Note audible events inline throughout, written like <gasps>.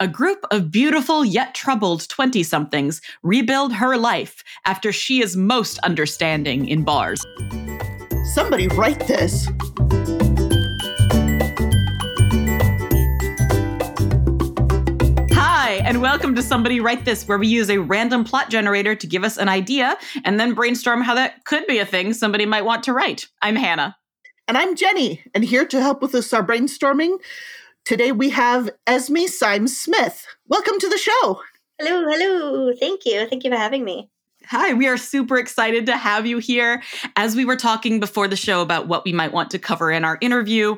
a group of beautiful yet troubled 20 somethings rebuild her life after she is most understanding in bars. Somebody write this. Hi, and welcome to Somebody Write This, where we use a random plot generator to give us an idea and then brainstorm how that could be a thing somebody might want to write. I'm Hannah. And I'm Jenny, and here to help with us our brainstorming, Today we have Esme Symes Smith. Welcome to the show. Hello, hello. Thank you. Thank you for having me. Hi, we are super excited to have you here. As we were talking before the show about what we might want to cover in our interview,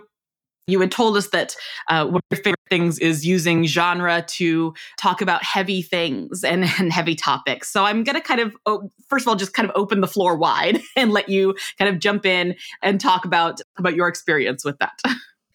you had told us that uh, one of your favorite things is using genre to talk about heavy things and, <laughs> and heavy topics. So I'm going to kind of, oh, first of all, just kind of open the floor wide <laughs> and let you kind of jump in and talk about about your experience with that. <laughs>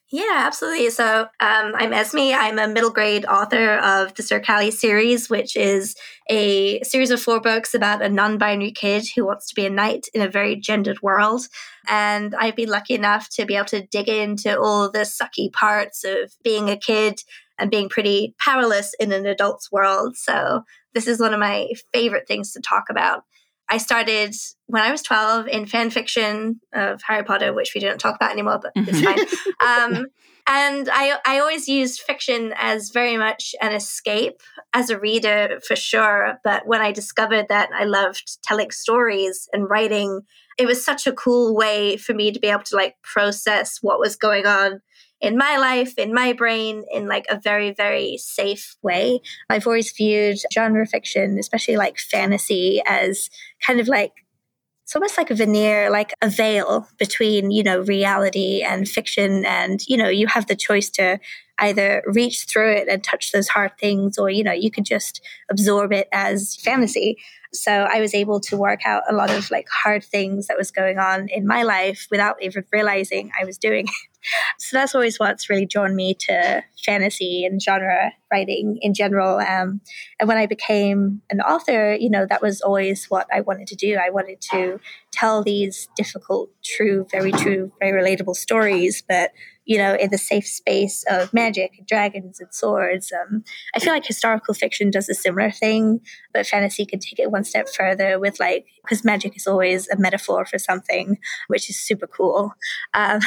Yeah, absolutely. So um, I'm Esme. I'm a middle grade author of the Sir Callie series, which is a series of four books about a non binary kid who wants to be a knight in a very gendered world. And I've been lucky enough to be able to dig into all the sucky parts of being a kid and being pretty powerless in an adult's world. So this is one of my favorite things to talk about. I started when I was 12 in fan fiction of Harry Potter, which we don't talk about anymore, but it's fine. <laughs> Um, and I, I always used fiction as very much an escape as a reader for sure. But when I discovered that I loved telling stories and writing, it was such a cool way for me to be able to like process what was going on in my life, in my brain, in like a very, very safe way. I've always viewed genre fiction, especially like fantasy, as kind of like it's almost like a veneer, like a veil between, you know, reality and fiction. And, you know, you have the choice to either reach through it and touch those hard things, or, you know, you could just absorb it as fantasy. So I was able to work out a lot of like hard things that was going on in my life without even realizing I was doing it. So that's always what's really drawn me to fantasy and genre writing in general. Um, and when I became an author, you know, that was always what I wanted to do. I wanted to tell these difficult, true, very true, very relatable stories, but you know, in the safe space of magic and dragons and swords. Um, I feel like historical fiction does a similar thing, but fantasy can take it one step further with like, because magic is always a metaphor for something, which is super cool. Um,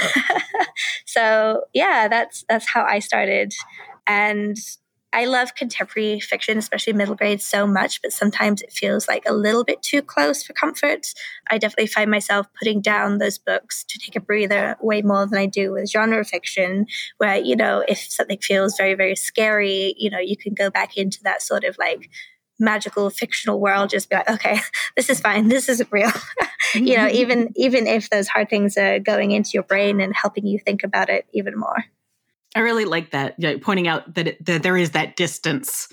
<laughs> so yeah, that's that's how I started, and I love contemporary fiction, especially middle grade, so much, but sometimes it feels like a little bit too close for comfort. I definitely find myself putting down those books to take a breather way more than I do with genre fiction, where, you know, if something feels very, very scary, you know, you can go back into that sort of like magical fictional world just be like okay <laughs> this is fine this isn't real <laughs> you know even <laughs> even if those hard things are going into your brain and helping you think about it even more I really like that, yeah, pointing out that, it, that there is that distance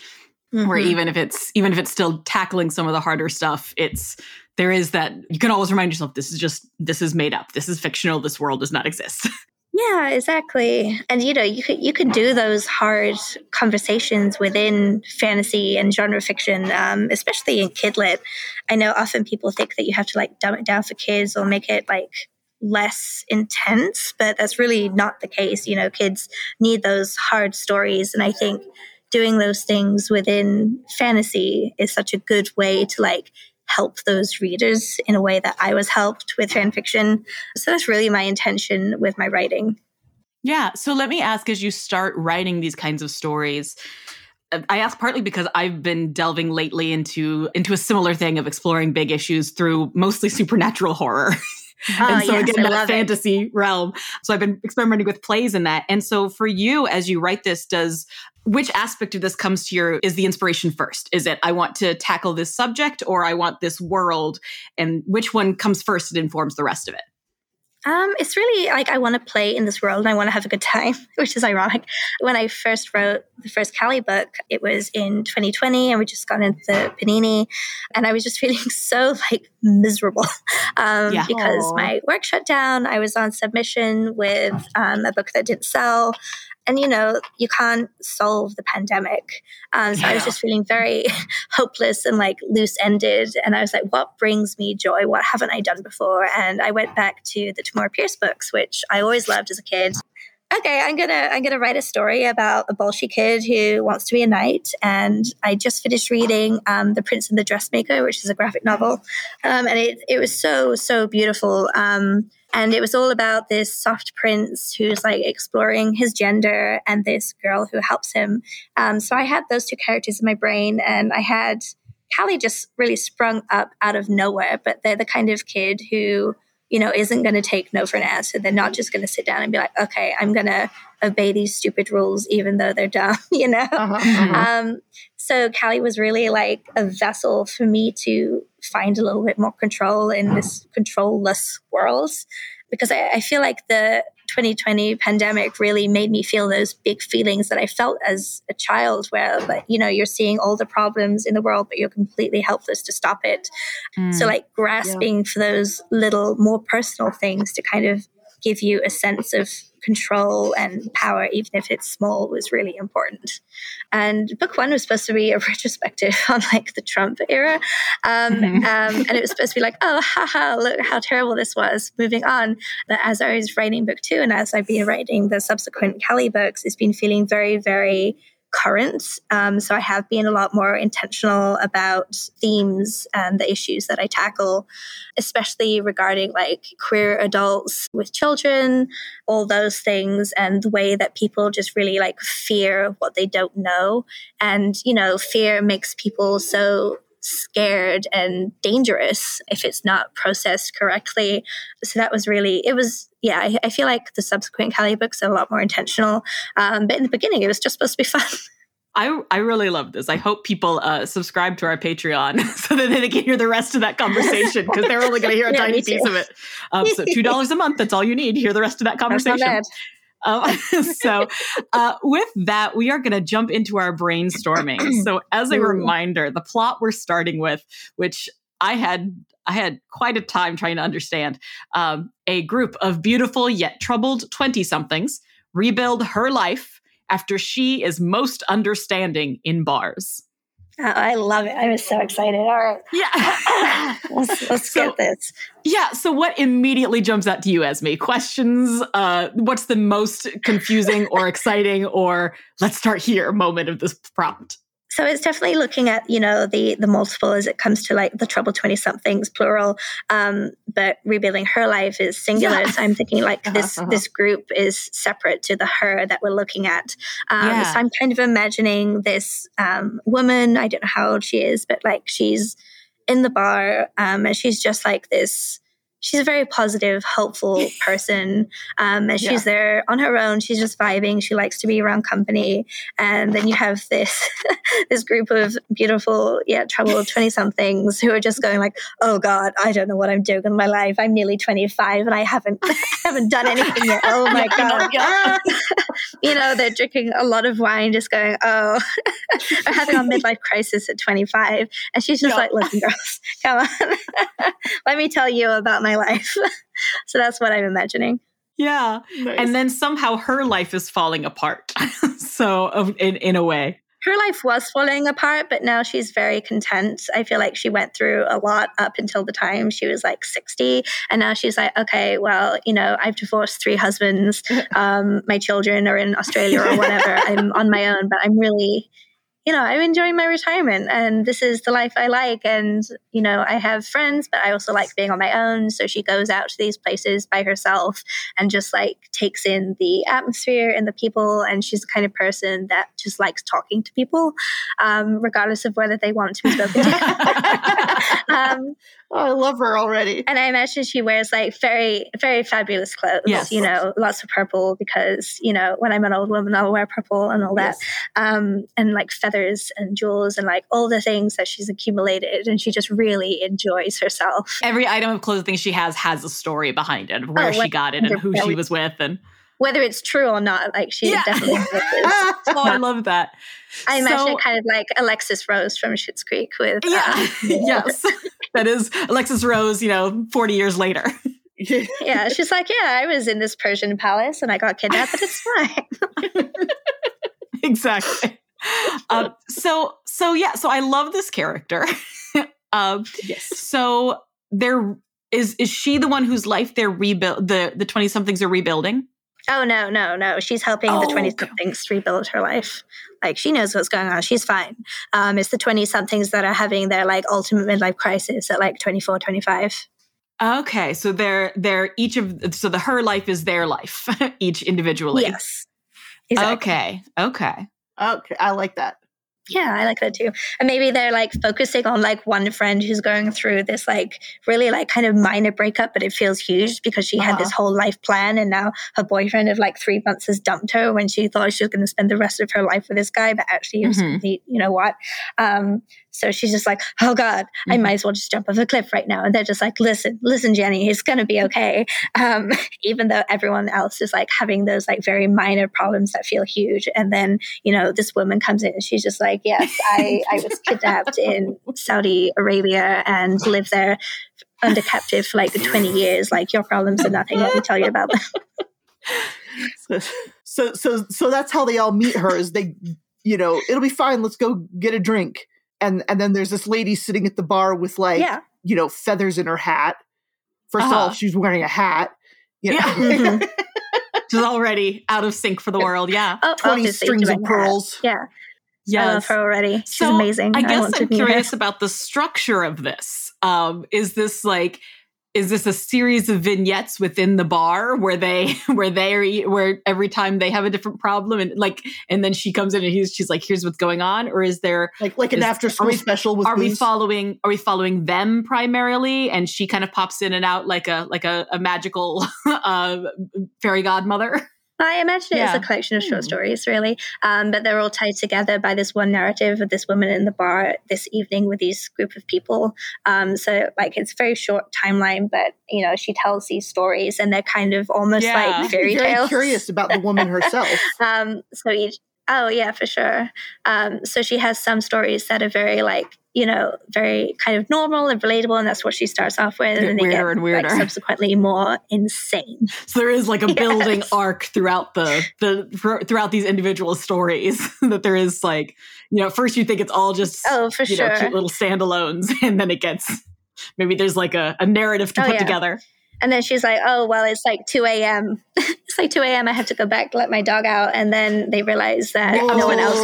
mm-hmm. where even if it's even if it's still tackling some of the harder stuff, it's there is that you can always remind yourself this is just this is made up, this is fictional, this world does not exist. <laughs> Yeah, exactly. And you know, you could you can do those hard conversations within fantasy and genre fiction, um, especially in kidlit. I know often people think that you have to like dumb it down for kids or make it like less intense, but that's really not the case. You know, kids need those hard stories. And I think doing those things within fantasy is such a good way to like help those readers in a way that I was helped with fan fiction. So that's really my intention with my writing. Yeah. So let me ask as you start writing these kinds of stories, uh, I ask partly because I've been delving lately into into a similar thing of exploring big issues through mostly <laughs> supernatural horror. <laughs> And ah, so yes, again, I that fantasy it. realm. So I've been experimenting with plays in that. And so for you, as you write this, does which aspect of this comes to your is the inspiration first? Is it I want to tackle this subject or I want this world? And which one comes first and informs the rest of it? Um, it's really like I want to play in this world and I want to have a good time, <laughs> which is ironic. When I first wrote the first Callie book, it was in 2020 and we just got into the Panini and I was just <laughs> feeling so like miserable <laughs> um, yeah. because Aww. my work shut down. I was on submission with um, a book that didn't sell and you know you can't solve the pandemic um, so yeah. i was just feeling very <laughs> hopeless and like loose ended and i was like what brings me joy what haven't i done before and i went back to the tamora pierce books which i always loved as a kid okay, I'm gonna I'm gonna write a story about a Bolshoi kid who wants to be a knight. And I just finished reading um, The Prince and the Dressmaker, which is a graphic novel, um, and it it was so so beautiful. Um, and it was all about this soft prince who's like exploring his gender and this girl who helps him. Um, so I had those two characters in my brain, and I had Callie just really sprung up out of nowhere. But they're the kind of kid who you know, isn't going to take no for an answer. They're not just going to sit down and be like, okay, I'm going to obey these stupid rules, even though they're dumb, <laughs> you know? Uh-huh, uh-huh. Um, so Callie was really like a vessel for me to find a little bit more control in this controlless world because I, I feel like the 2020 pandemic really made me feel those big feelings that I felt as a child, where like you know you're seeing all the problems in the world, but you're completely helpless to stop it. Mm. So like grasping yeah. for those little more personal things to kind of give you a sense of control and power, even if it's small, was really important. And book one was supposed to be a <laughs> retrospective on like the Trump era. Um, mm-hmm. um, and it was supposed to be like, oh, haha, look how terrible this was. Moving on. But as I was writing book two and as I've been writing the subsequent Callie books, it's been feeling very, very current. Um, so I have been a lot more intentional about themes and the issues that I tackle, especially regarding like queer adults with children, all those things, and the way that people just really like fear what they don't know. And, you know, fear makes people so scared and dangerous if it's not processed correctly. So that was really, it was, yeah, I, I feel like the subsequent Callie books are a lot more intentional. Um, but in the beginning, it was just supposed to be <laughs> fun. I, I really love this. I hope people uh, subscribe to our Patreon <laughs> so that they can hear the rest of that <laughs> conversation because they're only going to hear a yeah, tiny piece of it. Um, so two dollars a month. That's all you need. Hear the rest of that conversation. Um, <laughs> <laughs> so, uh, with that, we are going to jump into our brainstorming. <clears throat> So, as a reminder, the plot we're starting with, which I had I had quite a time trying to understand, um, a group of beautiful yet troubled twenty somethings rebuild her life after she is most understanding in bars. Oh, I love it. I was so excited. All right. Yeah. <laughs> let's, let's so, get this. Yeah. So, what immediately jumps out to you, Esme? Questions? Uh, what's the most confusing or <laughs> exciting or let's start here moment of this prompt? So it's definitely looking at you know the the multiple as it comes to like the trouble twenty somethings plural, um, but rebuilding her life is singular. Yeah. So I'm thinking like uh-huh, this uh-huh. this group is separate to the her that we're looking at. Um, yeah. So I'm kind of imagining this um, woman. I don't know how old she is, but like she's in the bar um, and she's just like this she's a very positive, helpful <laughs> person. Um, and she's yeah. there on her own. She's just vibing. She likes to be around company. And then you have this <laughs> this group of beautiful, yeah, troubled <laughs> twenty somethings who are just going like, "Oh God, I don't know what I'm doing in my life. I'm nearly twenty five and I haven't haven't done anything yet. Oh my God." you know, they're drinking a lot of wine, just going, "Oh, I'm having a midlife crisis at twenty five. And she's just yeah. like, "Listen, girls, come on, let me tell you about my life. <laughs> so that's what I'm imagining. Yeah. Nice. And then somehow her life is falling apart. <laughs> so in in a way. Her life was falling apart, but now she's very content. I feel like she went through a lot up until the time she was like 60. And now she's like, okay, well, you know, I've divorced three husbands. <laughs> Um, my children are in Australia or whatever. I'm on my own, but I'm really you know, I'm enjoying my retirement and this is the life I like. And, you know, I have friends, but I also like being on my own. So she goes out to these places by herself and just like takes in the atmosphere and the people. And she's the kind of person that just likes talking to people, um, regardless of whether they want to be spoken to. <laughs> <laughs> um, Oh, I love her already. And I imagine she wears like very, very fabulous clothes. Yes. You know, lots of purple because, you know, when I'm an old woman, I'll wear purple and all that. Yes. Um, and like feathers and jewels and like all the things that she's accumulated. And she just really enjoys herself. Every item of clothing she has has a story behind it, of where oh, she got it and who she was with. And whether it's true or not, like she yeah. definitely <laughs> oh, I love that. I imagine so, kind of like Alexis Rose from Schitt's Creek with yeah, uh, <laughs> <laughs> yes, that is Alexis Rose. You know, forty years later. yeah, she's like, yeah, I was in this Persian palace and I got kidnapped, but it's fine. exactly. Um, so, so yeah, so I love this character. um, yes. So there is is she the one whose life they're rebuild the the twenty somethings are rebuilding? Oh no, no, no. She's helping Oh, the twenty okay. somethings rebuild her life. Like she knows what's going on. She's fine. Um, it's the twenty somethings that are having their like ultimate midlife crisis at like 24, 25. Okay, so they're they're each of so the her life is their life, <laughs> each individually. Yes. Exactly. Okay. Okay. Okay, I like that. Yeah, I like that too. And maybe they're like focusing on like one friend who's going through this like really like kind of minor breakup, but it feels huge because she had this whole life plan and now her boyfriend of like three months has dumped her when she thought she was going to spend the rest of her life with this guy, but actually it was you know what? Um, so she's just like, oh God, I Mhm. might as well just jump off a cliff right now. And they're just like, listen, listen, Jenny, it's going to be okay. Um, <laughs> even though everyone else is like having those like very minor problems that feel huge. And then, you know, this woman comes in and she's just like, yes, I, I was <laughs> kidnapped in Saudi Arabia and lived there under captive for like 20 years. Like your problems are nothing. Let me tell you about them. <laughs> So so so that's how they all meet her is they you know, it'll be fine, let's go get a drink. And and then there's this lady sitting at the bar with like, yeah. you know, feathers in her hat. 1st of all, Uh-huh. she's wearing a hat. You know, Yeah. Mhm. <laughs> She's already out of sync for the world. Yeah. Oh, 20 strings of that. pearls. Yeah. I love her already. She's So, amazing. I guess want I'm meet her. curious about the structure of this. Um, is this like is this a series of vignettes within the bar where they <laughs> where they are where every time they have a different problem and like and then she comes in and he's she's like here's what's going on or is there Like like an after school special with are we following are we following them primarily? And she kind of pops in and out like a like a, a magical <laughs> uh fairy godmother <laughs> I imagine it is Yeah. a collection of short Hmm. stories, really. Um, but they're all tied together by this one narrative of this woman in the bar this evening with these group of people. Um, so, like, it's a very short timeline, but you know, she tells these stories, and they're kind of almost Yeah. like I'm <laughs> fairy very tales. curious about the woman herself. <laughs> Um, so each, oh yeah, for sure. Um, so she has some stories that are very like you know very kind of normal and relatable, and that's what she starts off with, and then they get and weirder. Like, subsequently more insane. so there is like a <laughs> building Yes. arc throughout the the throughout these individual stories <laughs> that there is like you know first you think it's all just Oh, for you sure. know cute little standalones <laughs> and then it gets maybe there's like a, a narrative to Oh, put yeah. together And then she's like, "Oh well, it's like two a.m. <laughs> it's like two a.m. I have to go back let my dog out." And then they realize that no one else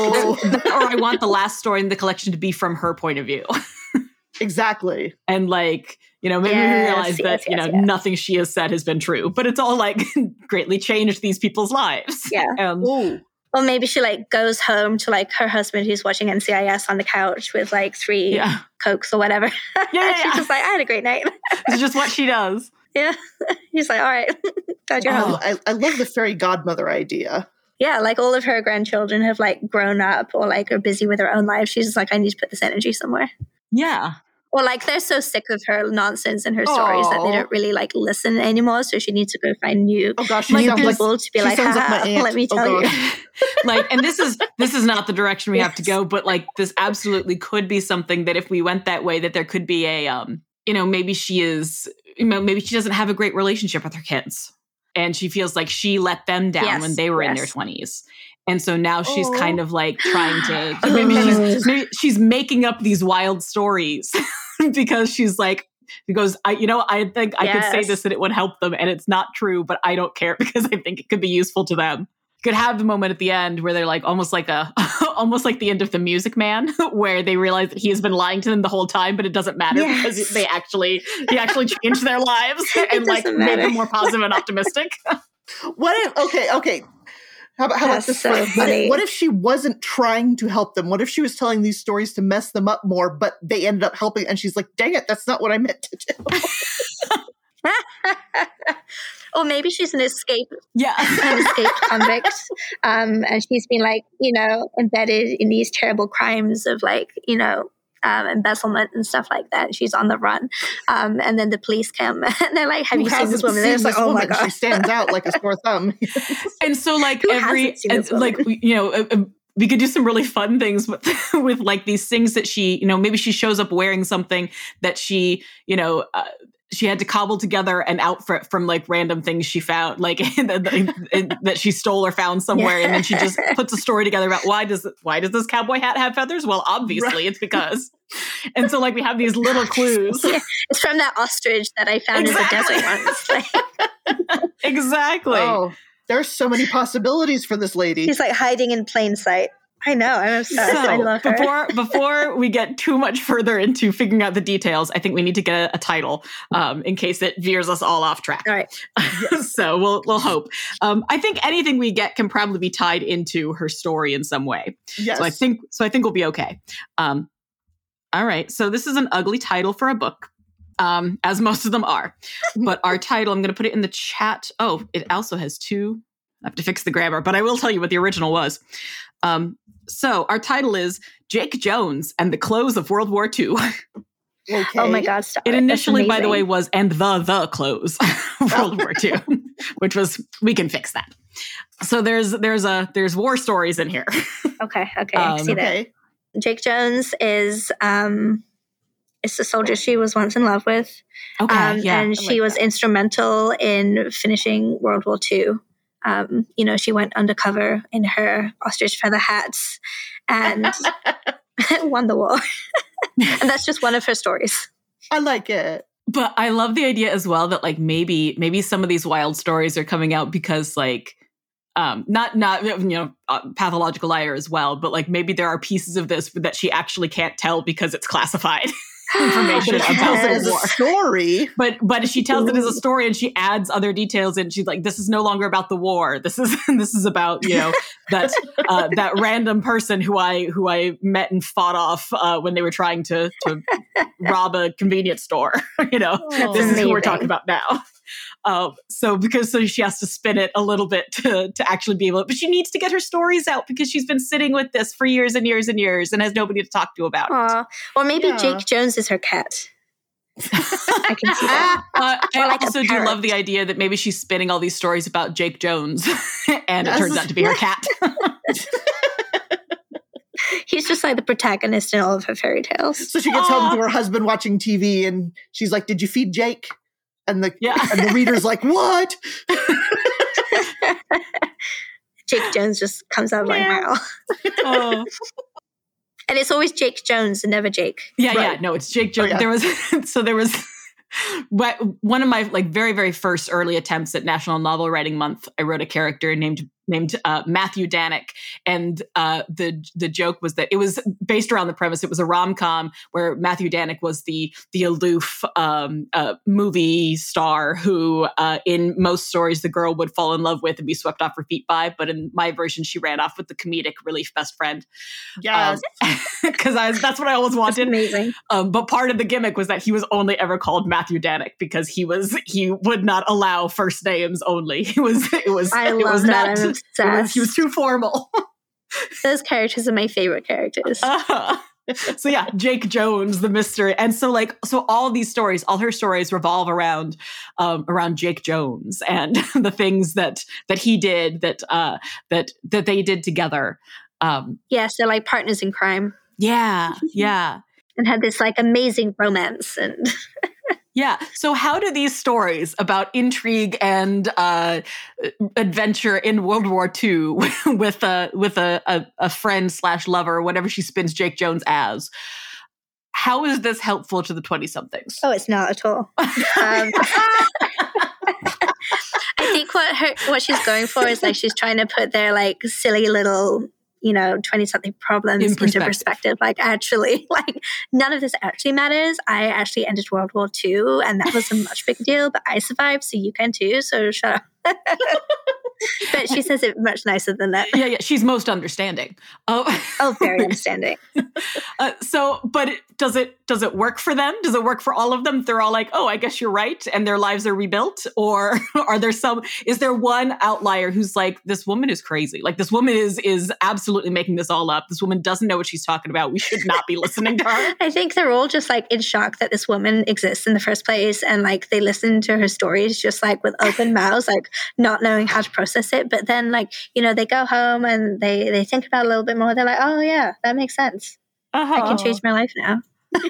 can. Whoa. or I want the last story in the collection to be from her point of view. <laughs> exactly. and like you know maybe Yes, we realize that yes, you know yes, yes. nothing she has said has been true but it's all like <laughs> greatly changed these people's lives Yeah. um, Ooh. Or maybe she like goes home to like her husband who's watching NCIS on the couch with like three yeah cokes or whatever. yeah, and yeah, she's just like, "I had a great night." it's just what she does yeah. <laughs> He's like, "All right, <laughs> glad you're home." Oh, I, I love the fairy godmother idea. Yeah, like all of her grandchildren have like grown up or like are busy with their own lives. She's just like, I need to put this energy somewhere. yeah Or like they're so sick of her nonsense and her stories that they don't really like listen anymore. So she needs to go find new Oh gosh, Like new sounds like people to be like, like my "Haha, aunt. let me Oh, tell you. <laughs> like and this is this is not the direction we have to go but like this absolutely could be something that if we went that way that there could be a um you know maybe she is you know maybe she doesn't have a great relationship with her kids. And she feels like she let them down Yes, when they were in their 20s and so now she's Oh. kind of like trying to <gasps> maybe she's oh. maybe she's making up these wild stories <laughs> because she's like because I you know I think I could say this and it would help them and it's not true but I don't care <laughs> because I think it could be useful to them could have the moment at the end where they're like almost like a <laughs> almost like the end of the music man <laughs> where they realize that he has been lying to them the whole time but it doesn't matter Yes. because they actually he actually changed their lives <laughs> and like doesn't made them more positive and optimistic What if? Okay, okay. How about how about this? so for- what, if, what if she wasn't trying to help them? What if she was telling these stories to mess them up more, but they ended up helping? And she's like, "Dang it, that's not what I meant to do." <laughs> or maybe she's an escape yeah. <laughs> an escaped convict. <laughs> Um, and she's been like you know embedded in these terrible crimes of like you know um, embezzlement and stuff like that. And she's on the run. Um, and then the police come and they're like have Who you seen this woman? Seen they're this like oh my woman? She stands out like a sore thumb. and so like Who every and, like you know uh, uh, we could do some really fun things with with like these things that she you know maybe she shows up wearing something that she you know uh, she had to cobble together an outfit from like random things she found like <laughs> that that she stole or found somewhere. And then she just puts a story together about why does why does this cowboy hat have feathers? Well obviously it's because. And so like we have these little clues. Yeah, it's from that ostrich that I found Exactly. in the desert once. <laughs> <laughs> Exactly. Oh, There's so many possibilities for this lady. She's like hiding in plain sight. I know. I'm obsessed. I So love her. before before we get too much further into figuring out the details, I think we need to get a, a title um, in case it veers us all off track. All right. <laughs> so we'll we'll hope. Um, I think anything we get can probably be tied into her story in some way. yes. So I think so I think we'll be okay. Um, all right. So this is an ugly title for a book. Um, as most of them are. <laughs> But our title, I'm going to put it in the chat. Oh, it also has two. I have to fix the grammar, but I will tell you what the original was. Um, so our title is Jake Jones and the Close of World War II. <laughs> okay. Oh my God. Stop It initially, by the way, was and the the close of <laughs> World War II, which was we can fix that. So there's there's a there's war stories in here. <laughs> Okay. Okay. I Um, see that. Okay. Jake Jones is um is the soldier she was once in love with. Okay, um, yeah, and I she like was that. instrumental in finishing World War II. Um, you know, she went undercover in her ostrich feather hats and <laughs> won the war. <laughs> and that's just one of her stories. I like it. But I love the idea as well that like maybe maybe some of these wild stories are coming out because like um not not you know uh, pathological liar as well but like maybe there are pieces of this that she actually can't tell because it's classified <laughs> information But she tells it about as the a war. story, but but she tells it as a story and she adds other details and she's like this is no longer about the war. This is <laughs> this is about you know that uh, that random person who i who i met and fought off uh, when they were trying to to rob a convenience store. <laughs> You know That's this is who we're talking about now um, so because so she has to spin it a little bit to to actually be able to, but she needs to get her stories out because she's been sitting with this for years and years and years and has nobody to talk to about it Or maybe Yeah. Jake Jones is her cat. <laughs> I can see that. Uh, I like also do love the idea that maybe she's spinning all these stories about Jake Jones, <laughs> and it turns out to be her cat. <laughs> He's just like the protagonist in all of her fairy tales. so she gets home Aw. to her husband watching TV, and she's like, "Did you feed Jake?" And the Yeah. and the reader's like, "What?" <laughs> Jake Jones just comes out of my mouth. Oh. <laughs> And it's always Jake Jones and never Jake. Yeah, yeah. No, it's Jake Jones. Oh, yeah. There was <laughs> so there was what one of my like very very first early attempts at National Novel Writing Month. I wrote a character named named uh, Matthew Danick, and uh, the the joke was that it was based around the premise. It was a rom com where Matthew Danick was the the aloof um, uh, movie star who, uh, in most stories, the girl would fall in love with and be swept off her feet by. But in my version, she ran off with the comedic relief best friend Yes. <laughs> because I that's what I always That's wanted. amazing. Um, but part of the gimmick was that he was only ever called Matthew Danick because he was he would not allow first names only. <laughs> It was it was I it love was not. Obsessed. he was too formal. <laughs> Those characters are my favorite characters. Uh, <laughs> so yeah, Jake Jones, the mystery, and so like so all these stories, all her stories revolve around um, around Jake Jones and <laughs> the things that that he did that uh, that that they did together. Um, yeah, so like partners in crime yeah, yeah. and had this like amazing romance and Yeah. So, how do these stories about intrigue and uh, adventure in World War II <laughs> with a with a, a, a friend slash lover, whatever she spins Jake Jones as, how is this helpful to the twenty somethings? oh, it's not at all. <laughs> Um, <laughs> I think what her what she's going for is like she's trying to put their like silly little you know 20 something problems In into perspective. perspective. Like actually <laughs> like none of this actually matters. I actually ended world war ii and that was a much bigger deal but i survived so you can too so shut up <laughs> <laughs> but she says it much nicer than that yeah, yeah. She's most understanding. Oh, oh very understanding <laughs> uh, so, but it, does it does it work for them? Does it work for all of them? They're all like, oh, I guess you're right, and their lives are rebuilt, or <laughs> are there some? Is there one outlier who's like, this woman is crazy? Like this woman is is absolutely making this all up. This woman doesn't know what she's talking about. We should not be listening to her. I think they're all just like in shock that this woman exists in the first place. And like they listen to her stories just like with open mouths, like not knowing how to process it. But then like, you know, they go home and they, they think about a little bit more. They're like, oh yeah, that makes sense. I can change my life now. <laughs>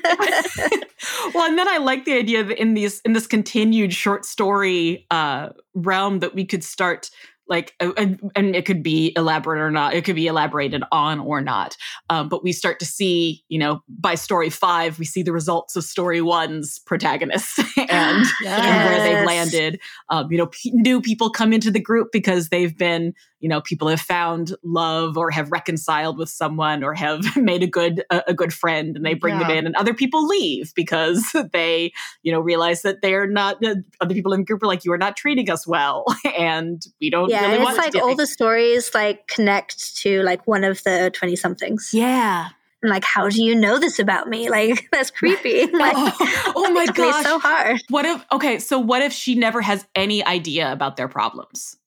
well, and then I like the idea that in these in this continued short story uh, realm that we could start like uh, and, and, it could be elaborate or not it could be elaborated on or not um, but we start to see you know by story five we see the results of story one's protagonists <laughs> and, yes. and, where they've landed um, you know p- new people come into the group because they've been you know people have found love or have reconciled with someone or have <laughs> made a good a, a good friend and they bring yeah. them in and other people leave because <laughs> they you know realize that they're not uh, other people in the group are like you are not treating us well <laughs> and we don't yeah really it's like all the stories like connect to like one of the 20 somethings yeah. And like how do you know this about me? Like that's creepy. Like oh, oh my god so hard. What if okay so what if she never has any idea about their problems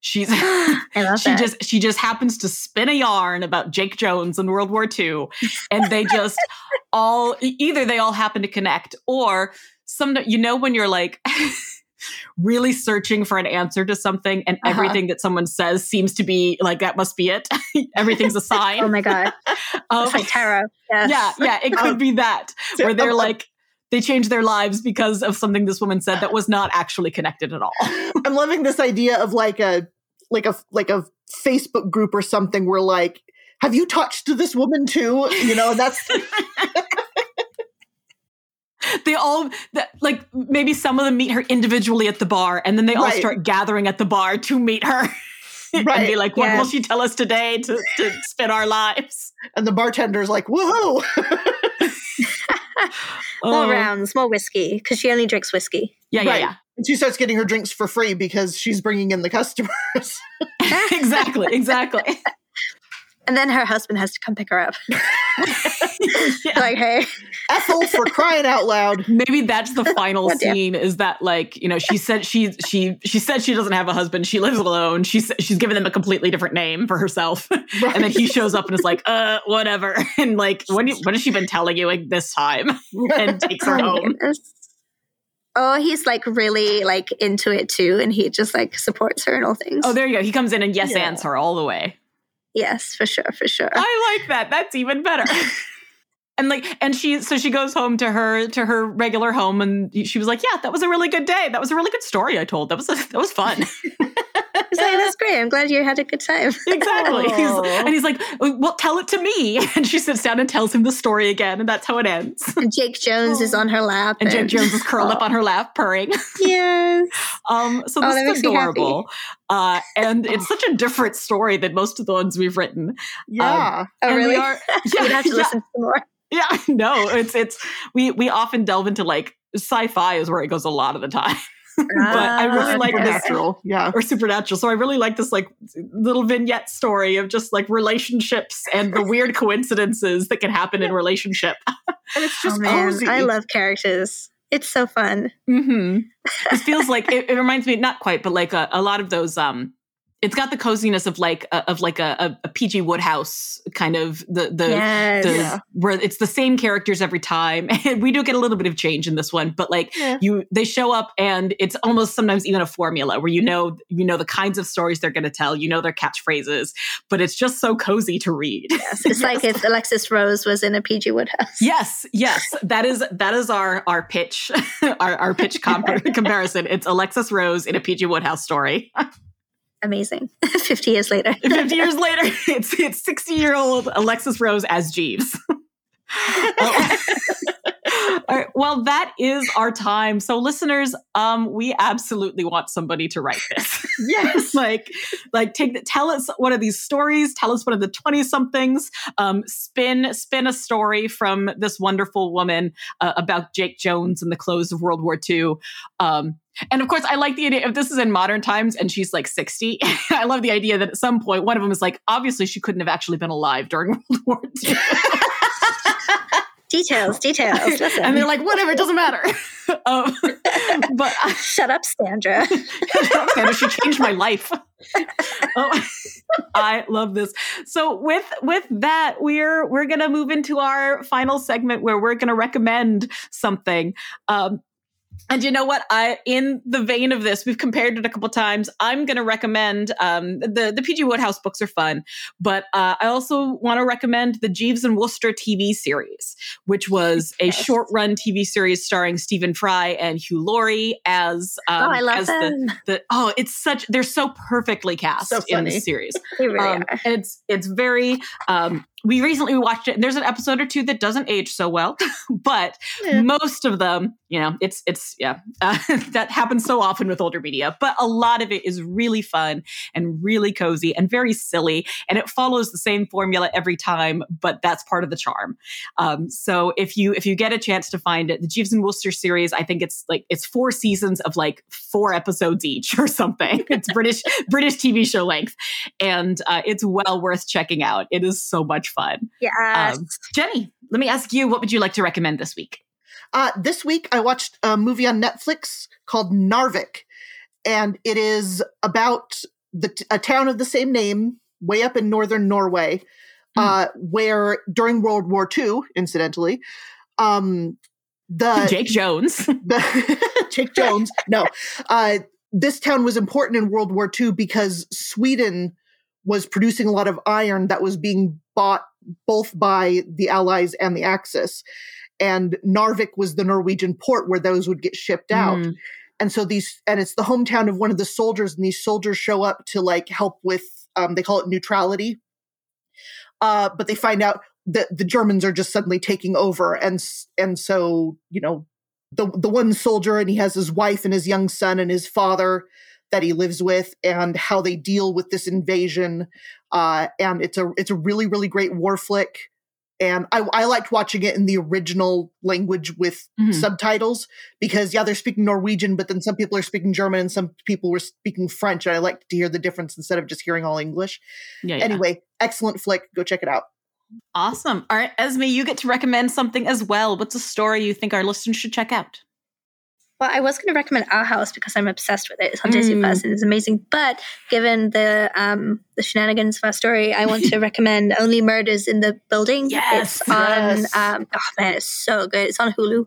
she's <laughs> she that. just she just happens to spin a yarn about Jake Jones in World War II and they just all either they all happen to connect or some you know when you're like <laughs> really searching for an answer to something and uh-huh. everything that someone says seems to be like that must be it <laughs> everything's a sign oh my god um, it's like tarot yes. yeah yeah it could be that where they're like they changed their lives because of something this woman said that was not actually connected at all <laughs> i'm loving this idea of like a like a like a facebook group or something where like have you touched this woman too you know that's <laughs> they all like maybe some of them meet her individually at the bar and then they all right. start gathering at the bar to meet her right. <laughs> and be like what yeah. will she tell us today to, to spin our lives and the bartender's like woohoo <laughs> more uh, rounds more whiskey because she only drinks whiskey. Yeah yeah right. yeah. And she starts getting her drinks for free because she's bringing in the customers. <laughs> Exactly exactly <laughs> and then her husband has to come pick her up. <laughs> <laughs> yeah. Like, hey, Ethel, for crying out loud. Maybe that's the <laughs> final scene. Is that like you know she said she she she said she doesn't have a husband. She lives alone. She's she's given them a completely different name for herself. Right. And then he shows up and is like, uh, whatever. And like, what what has she been telling you like this time? And takes her oh, home. Goodness. Oh, he's like really like into it too, and he just like supports her and all things. Oh, there you go. He comes in and yes yeah. her all the way. Yes, for sure, for sure. I like that. That's even better. <laughs> and like and she so she goes home to her to her regular home and she was like yeah that was a really good day that was a really good story i told that was a, that was fun <laughs> <laughs> like, that's great. I'm glad you had a good time. <laughs> exactly. He's, and he's like, well, tell it to me. <laughs> And she sits down and tells him the story again. And that's how it ends. And Jake Jones is on her lap. And, and Jake Jones is curled up on her lap, purring. Yes. um, so oh, this is adorable. Uh, and it's such a different story than most of the ones we've written. Yeah. Um, oh, really? Are, yeah, We'd have to yeah. listen to more. Yeah, no, it's it's we we often delve into like sci-fi is where it goes a lot of the time. But I really like supernatural, this, yeah, or supernatural. So I really like this like little vignette story of just like relationships and the weird coincidences that can happen in relationship. <laughs> and it's just oh, cozy. I love characters. It's so fun. Mm-hmm. it feels like <laughs> it, it, reminds me not quite, but like a, a lot of those um it's got the coziness of like a, of like a, a, PG Wodehouse kind of the the, yes. the yeah. where it's the same characters every time. <laughs> And we do get a little bit of change in this one, but like yeah. you they show up and it's almost sometimes even a formula where you know you know the kinds of stories they're going to tell, you know their catchphrases, but it's just so cozy to read. Yes, it's yes. <laughs> like if Alexis Rose was in a PG Wodehouse. Yes, yes, that is that is our our pitch, <laughs> our our pitch comp- comparison. It's Alexis Rose in a PG Wodehouse story amazing <laughs> 50 years later <laughs> 50 years later it's it's 60 year old alexis rose as jeeves <laughs> oh. All right. Well, that is our time. So, listeners, um, we absolutely want somebody to write this. yes. like, like take tell us one of these stories. Tell us one of the twenty somethings. Um, spin spin a story from this wonderful woman uh, about Jake Jones and the close of World War II. Um, and of course, I like the idea if this is in modern times and she's like 60. <laughs> I love the idea that at some point, one of them is like, obviously, she couldn't have actually been alive during <laughs> World War II. <laughs> details, details. Listen. And they're like, whatever, it doesn't matter. um, but uh, shut up, Sandra. shut up, Sandra. She changed my life. oh, I love this. So with with that, we're we're gonna move into our final segment where we're gonna recommend something. Um, And you know what? I, in the vein of this, we've compared it a couple times. I'm going to recommend um, the the PG Wodehouse books are fun, but uh, I also want to recommend the Jeeves and Wooster TV series, which was a Yes. short run TV series starring Stephen Fry and Hugh Laurie as um, oh, I love as the, them. the oh, it's such they're so perfectly cast So in the series. they really Um, are. and it's it's very um, we recently watched it and there's an episode or two that doesn't age so well <laughs> but Yeah. most of them you know it's it's yeah uh, <laughs> that happens so often with older media but a lot of it is really fun and really cozy and very silly and it follows the same formula every time but that's part of the charm. Um, so if you if you get a chance to find it the jeeves and wooster series i think it's like it's four seasons of like four episodes each <laughs> or something. It's british british tv show length and uh, it's well worth checking out. It is so much fun Yes. um, jenny let me ask you what would you like to recommend this week Uh, this week, I watched a movie on Netflix called Narvik, and it is about the t- a town of the same name, way up in northern Norway, Hmm. uh, where during World War II, incidentally, um, the <laughs> jake jones <laughs> the <laughs> Jake Jones. No, uh, this town was important in World War II because Sweden was producing a lot of iron that was being bought both by the Allies and the Axis. And Narvik was the Norwegian port where those would get shipped out. Mm. And so these, and it's the hometown of one of the soldiers, and these soldiers show up to like help with, um, they call it neutrality. Uh, but they find out that the Germans are just suddenly taking over, and and so you know the the one soldier and he has his wife and his young son and his father that he lives with and how they deal with this invasion uh and it's a it's a really really great war flick and I, I liked watching it in the original language with Mhm. subtitles because yeah they're speaking Norwegian but then some people are speaking German and some people were speaking French and I like to hear the difference instead of just hearing all English yeah, yeah. anyway excellent flick go check it out Awesome. All right, Esme, you get to recommend something as well. What's a story you think our listeners should check out? Well, I was going to recommend Our House because I'm obsessed with it. It's on Disney Mm. Plus and it's amazing. But given the um, the shenanigans of our story, I want to <laughs> recommend Only Murders in the Building. Yes, it's on. yes. Um, oh man, it's so good. It's on Hulu,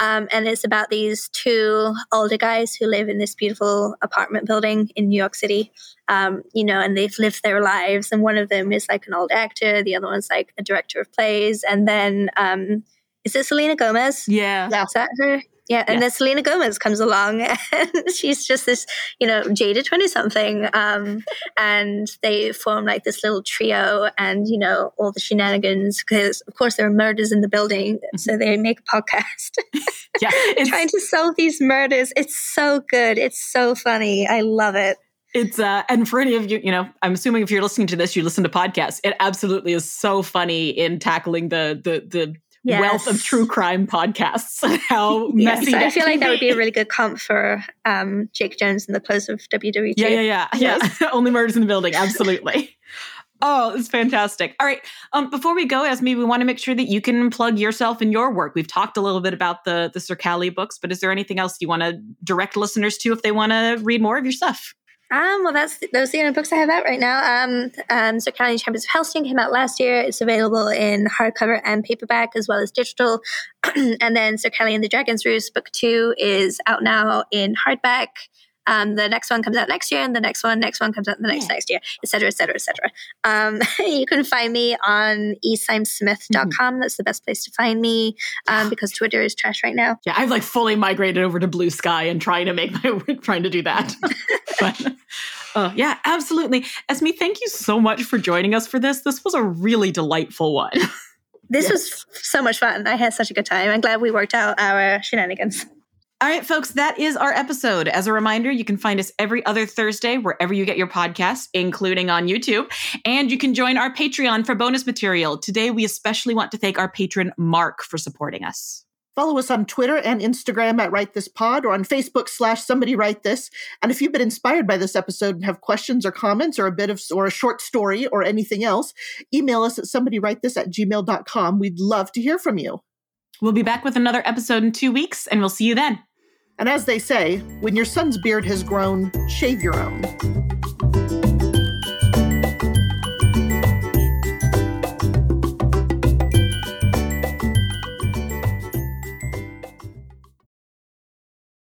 um, and it's about these two older guys who live in this beautiful apartment building in New York City. Um, you know, and they've lived their lives, and one of them is like an old actor, the other one's like a director of plays, and then um, is it Selena Gomez? Yeah. Yeah. Is that her? Yeah, and Yeah. then Selena Gomez comes along, <laughs> and she's just this, you know, jaded twenty something, um, and they form like this little trio, and you know all the shenanigans because of course there are murders in the building, so they make a podcast <laughs> <laughs> Yeah. Trying to solve these murders. It's so good, it's so funny, I love it. it's uh and for any of you, you know, I'm assuming if you're listening to this, you listen to podcasts. It absolutely is so funny in tackling the the the wealth of true crime podcasts and how Yes, messy I feel like that would be a really good comp for um, Jake Jones in the close of WWE. Yeah, yeah, yeah. Yes. Yeah. <laughs> Only murders in the building. <laughs> Absolutely. Oh, it's fantastic. All right. Um, before we go, Esme, we want to make sure that you can plug yourself and your work. We've talked a little bit about the the Sir Callie books, but is there anything else you want to direct listeners to if they want to read more of your stuff? Um, well, that's those are the only books I have out right now. Um, um, so County Champions of Halston came out last year. It's available in hardcover and paperback as well as digital. <clears throat> and then Sir Callie and the Dragon's Roost book two is out now in hardback. Um, the next one comes out next year, and the next one, next one comes out the next Yeah. next year, et cetera, et cetera, et cetera. Um, <laughs> you can find me on esymessmith.com. That's the best place to find me um, <sighs> because Twitter is trash right now. Yeah, I've like fully migrated over to Blue Sky and trying to make my <laughs> trying to do that. <laughs> but uh, yeah, absolutely. Esme, thank you so much for joining us for this. This was a really delightful one. This Yes. was so much fun. I had such a good time. I'm glad we worked out our shenanigans. All right, folks, that is our episode. As a reminder, you can find us every other Thursday wherever you get your podcasts, including on YouTube. And you can join our Patreon for bonus material. Today, we especially want to thank our patron, Mark, for supporting us. Follow us on Twitter and Instagram at Write This Pod or on Facebook slash Somebody Write This. And if you've been inspired by this episode and have questions or comments or a bit of or a short story or anything else, email us at somebodywritethis at gmail.com. We'd love to hear from you. We'll be back with another episode in two weeks, and we'll see you then. And as they say, when your son's beard has grown, shave your own.